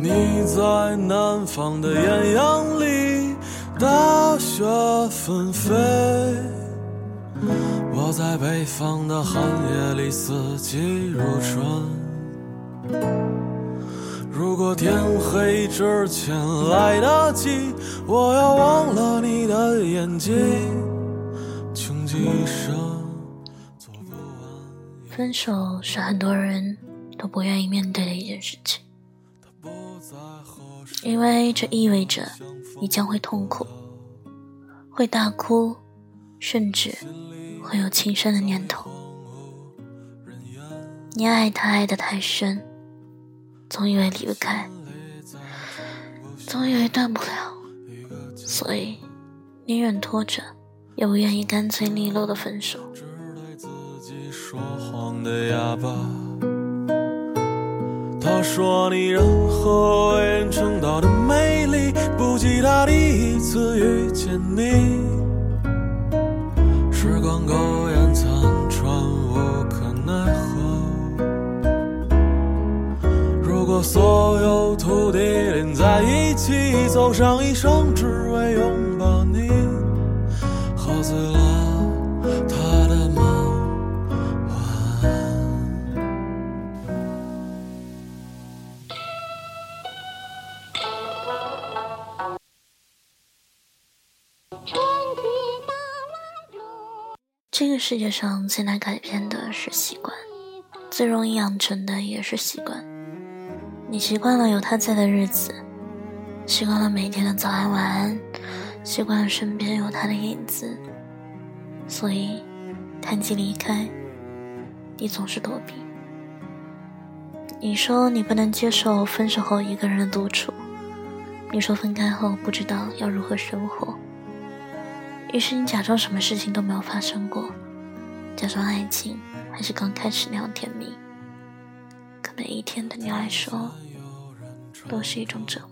你在南方的艳阳里，大雪纷飞；我在北方的寒夜里，四季如春。如果天黑之前来得及，我要忘了你的眼睛，穷极一生做不完。分手是很多人都不愿意面对的一件事情。因为这意味着你将会痛苦，会大哭，甚至会有轻生的念头。你爱他爱得太深，总以为离不开，总以为断不了，所以宁愿拖着，也不愿意干脆利落的分手。他说你任何为人称道的美丽，不及他第一次遇见你。时光苟延残喘，无可奈何。如果所有土地连在一起，走上一生，只为拥抱你，喝醉了他这个世界上最难改变的是习惯，最容易养成的也是习惯。你习惯了有他在的日子，习惯了每天的早安晚安，习惯了身边有他的影子，所以谈及离开，你总是躲避。你说你不能接受分手后一个人独处，你说分开后不知道要如何生活。于是你假装什么事情都没有发生过，假装爱情还是刚开始那样甜蜜。可每一天对你来说，都是一种折磨。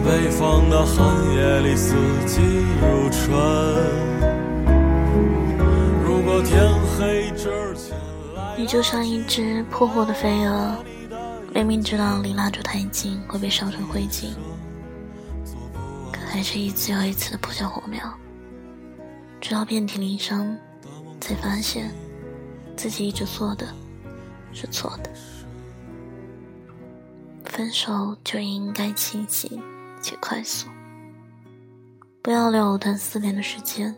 北方的寒夜里，四季如春。如果天黑之前，你就像一只破获的飞蛾，明明知道离蜡烛太近会被烧成灰烬。可还是一次又一次的扑向火苗，直到遍体鳞伤，才发现自己一直做的是错的。分手就应该清晰且快速，不要留藕断丝连的时间，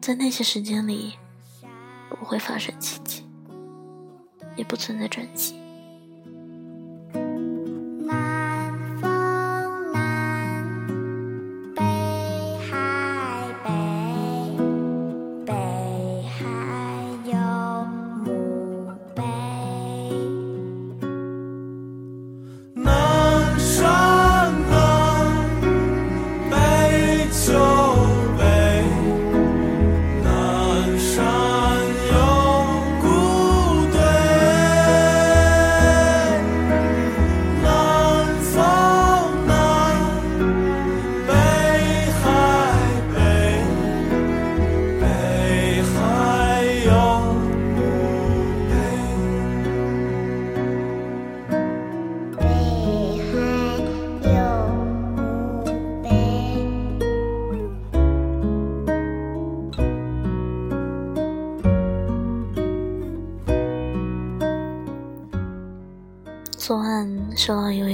在那些时间里，不会发生奇迹，也不存在转机。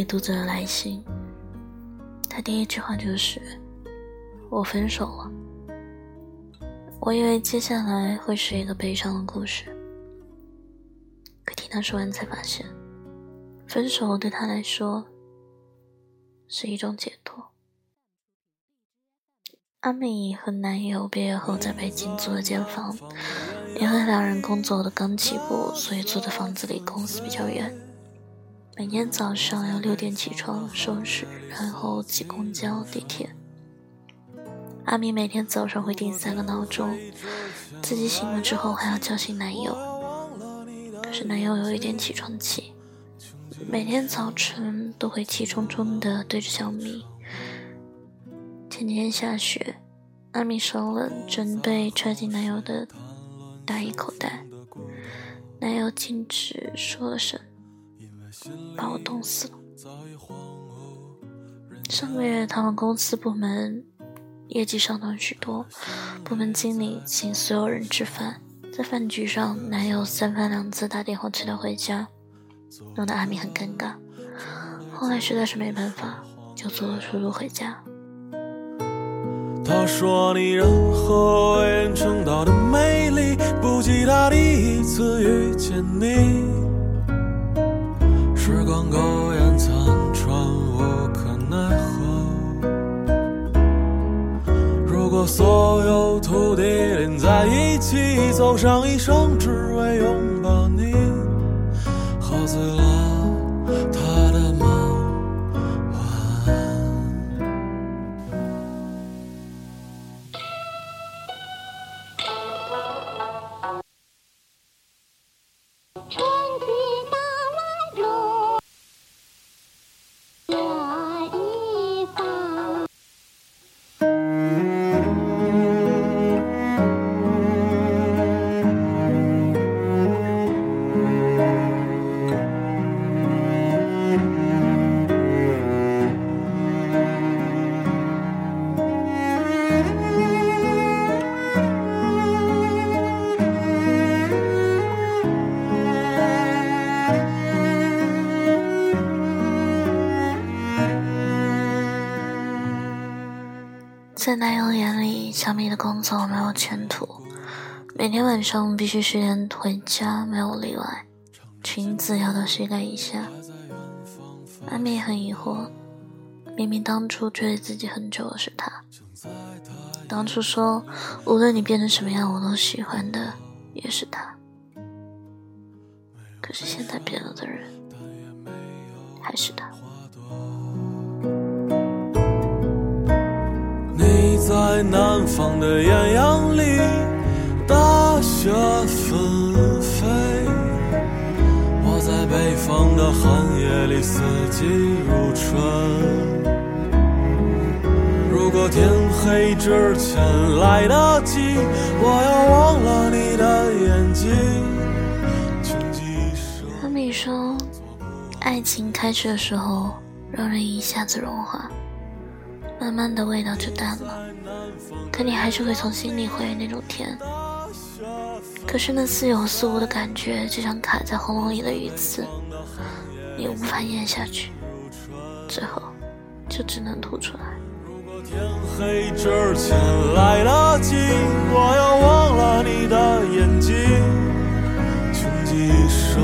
读者的来信，他第一句话就是“我分手了”。我以为接下来会是一个悲伤的故事，可听他说完才发现，分手对他来说是一种解脱。阿米和男友毕业后在北京租了间房，因为两人工作的刚起步，所以租的房子离公司比较远。每天早上要六点起床收拾，然后挤公交、地铁。阿米每天早上会定三个闹钟，自己醒了之后还要叫醒男友。可是男友有一点起床气，每天早晨都会气冲冲的对着小米。前几天下雪，阿米手冷，准备揣进男友的大衣口袋，男友径直说了声：“把我冻死了。”上个月他们公司部门业绩上涨许多，部门经理请所有人吃饭，在饭局上，男友三番两次打电话催她回家，弄得阿米很尴尬。后来实在是没办法，就坐了出租回家。他说：“你任何为人称道的美丽，不及他第一次遇见你。光苟延残喘，无可奈何。如果所有土地连在一起，走上一生，只为拥抱你，喝醉了。”在男友眼里，小米的工作没有前途，每天晚上必须十点回家，没有例外。裙子要到膝盖以下。阿米很疑惑，明明当初追自己很久的是他，当初说无论你变成什么样我都喜欢的也是他，可是现在变了的人还是他。在南方的艳阳里，大雪纷飞；我在北方的寒夜里，四季如春。如果天黑之前来得及，我要忘了你的眼睛。阿米说，爱情开始的时候，让人一下子融化。慢慢的味道就淡了，可你还是会从心里回忆那种甜。可是那似有似无的感觉，就像卡在喉咙里的鱼刺，你无法咽下去，最后就只能吐出来。天黑之前来得及，我要忘了你的眼睛，穷极一生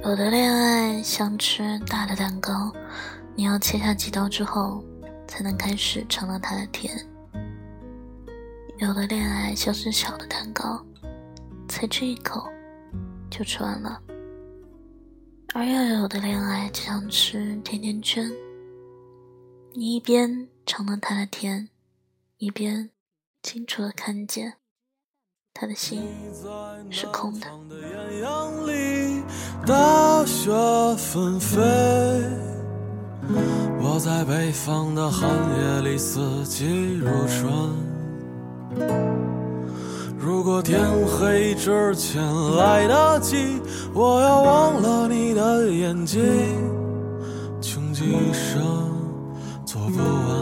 有的恋爱像吃大的蛋糕，你要切下几刀之后，才能开始尝到它的甜；有的恋爱像是小的蛋糕，才吃一口就吃完了；而又有的恋爱就像吃甜甜圈，你一边尝到它的甜，一边清楚的看见。”他的心是空的。大雪纷飞，我在北方的寒夜里四季如春。如果天黑之前来得及，我要忘了你的眼睛，穷极一生做不完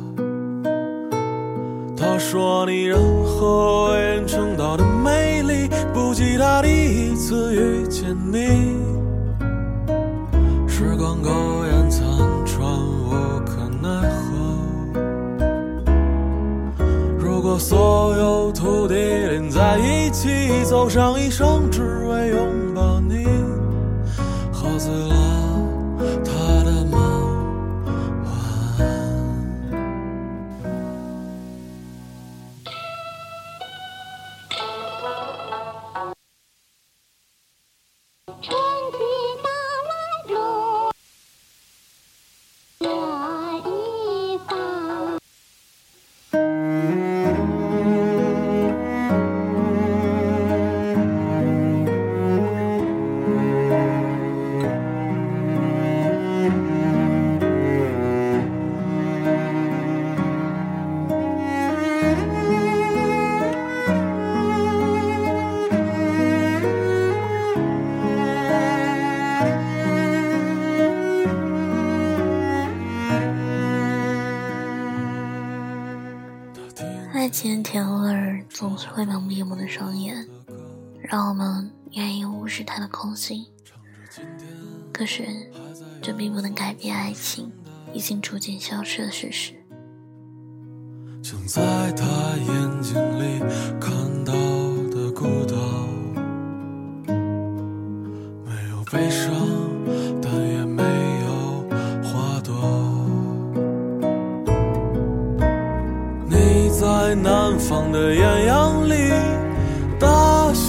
他说：“你任何为人称道的美丽，不及他第一次遇见你。时光苟延残喘，无可奈何。如果所有土地连在一起，走上一生，只为拥会蒙蔽我们的双眼，让我们愿意无视它的空心。可是，这并不能改变爱情已经逐渐消失的事实。像在他眼睛里看到的孤岛，没有悲伤，但也没有花朵。你在南方的艳阳，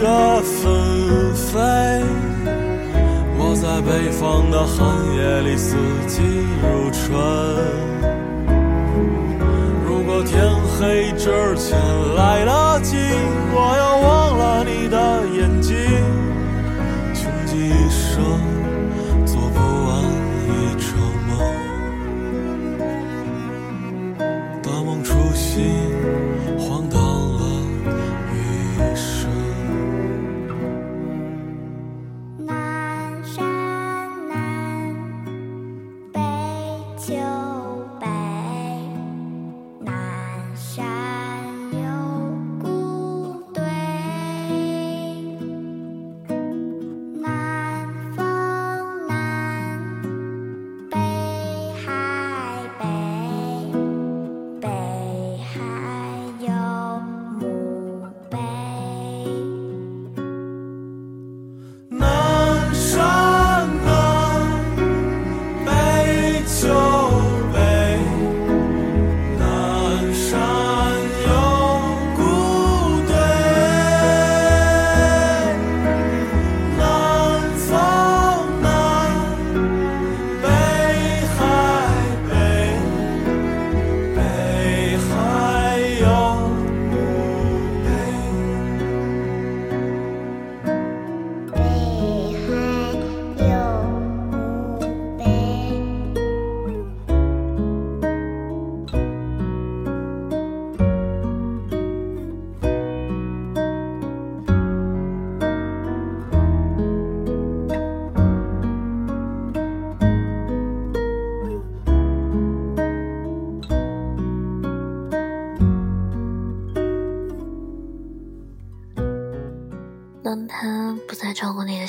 雪纷飞；我在北方的寒夜里，四季如春。如果天黑之前来得及，我要忘了你的眼睛，穷极一生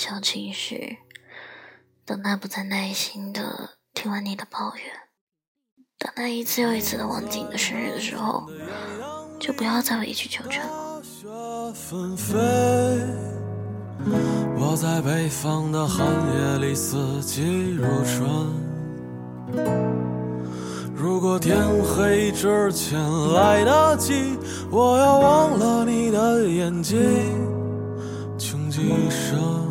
小情绪，等他不再耐心的听完你的抱怨，等他一次又一次的忘记你的生日的时候，就不要再委曲求全了。我在北方的寒夜里四季如春。如果天黑之前来得及，我要忘了你的眼睛，穷极一生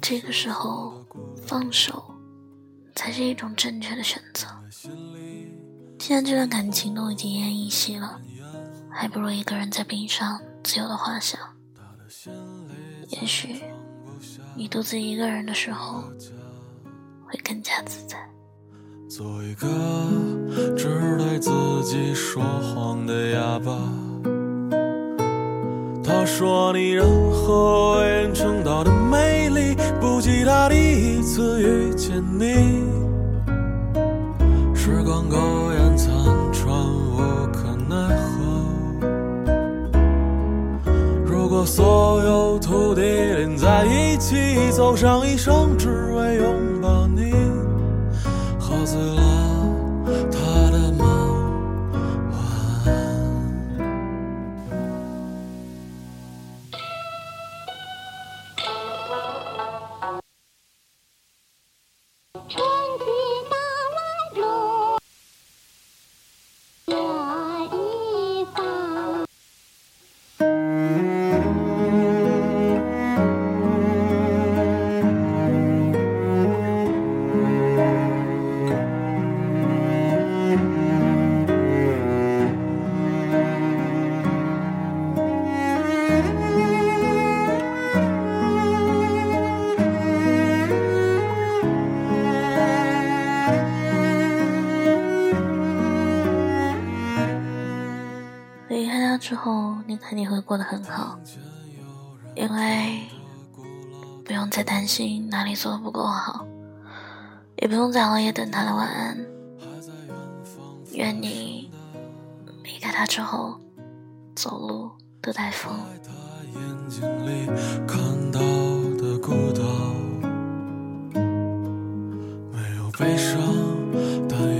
这个时候，放手才是一种正确的选择。既然这段感情都已经奄奄一息了，还不如一个人在冰上自由的滑翔。也许你独自一个人的时候，会更加自在。做一个只对自己说谎的哑巴。他说你任何为人称道的美丽，不及他第一次遇见你。时光苟延残喘，无可奈何。如果所有土地连在一起，走上一生，只为拥抱之后，你肯定会过得很好，因为不用再担心哪里做的不够好，也不用再熬夜等他的晚安。愿你离开他之后，走路都带风。没有悲伤，但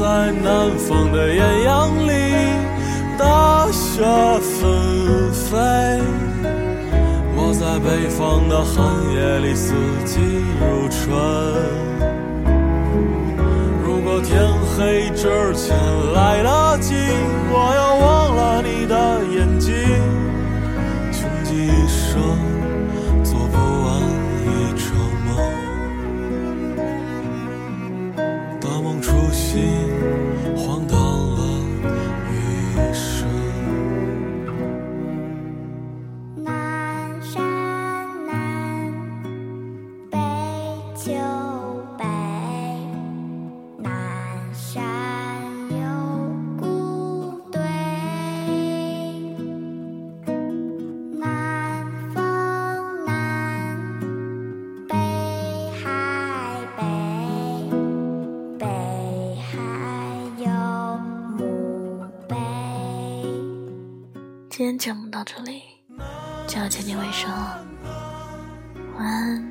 在南方的艳阳里，大雪纷飞；我在北方的寒夜里，四季如春。如果天黑之前到这里就要接近尾声了，晚安，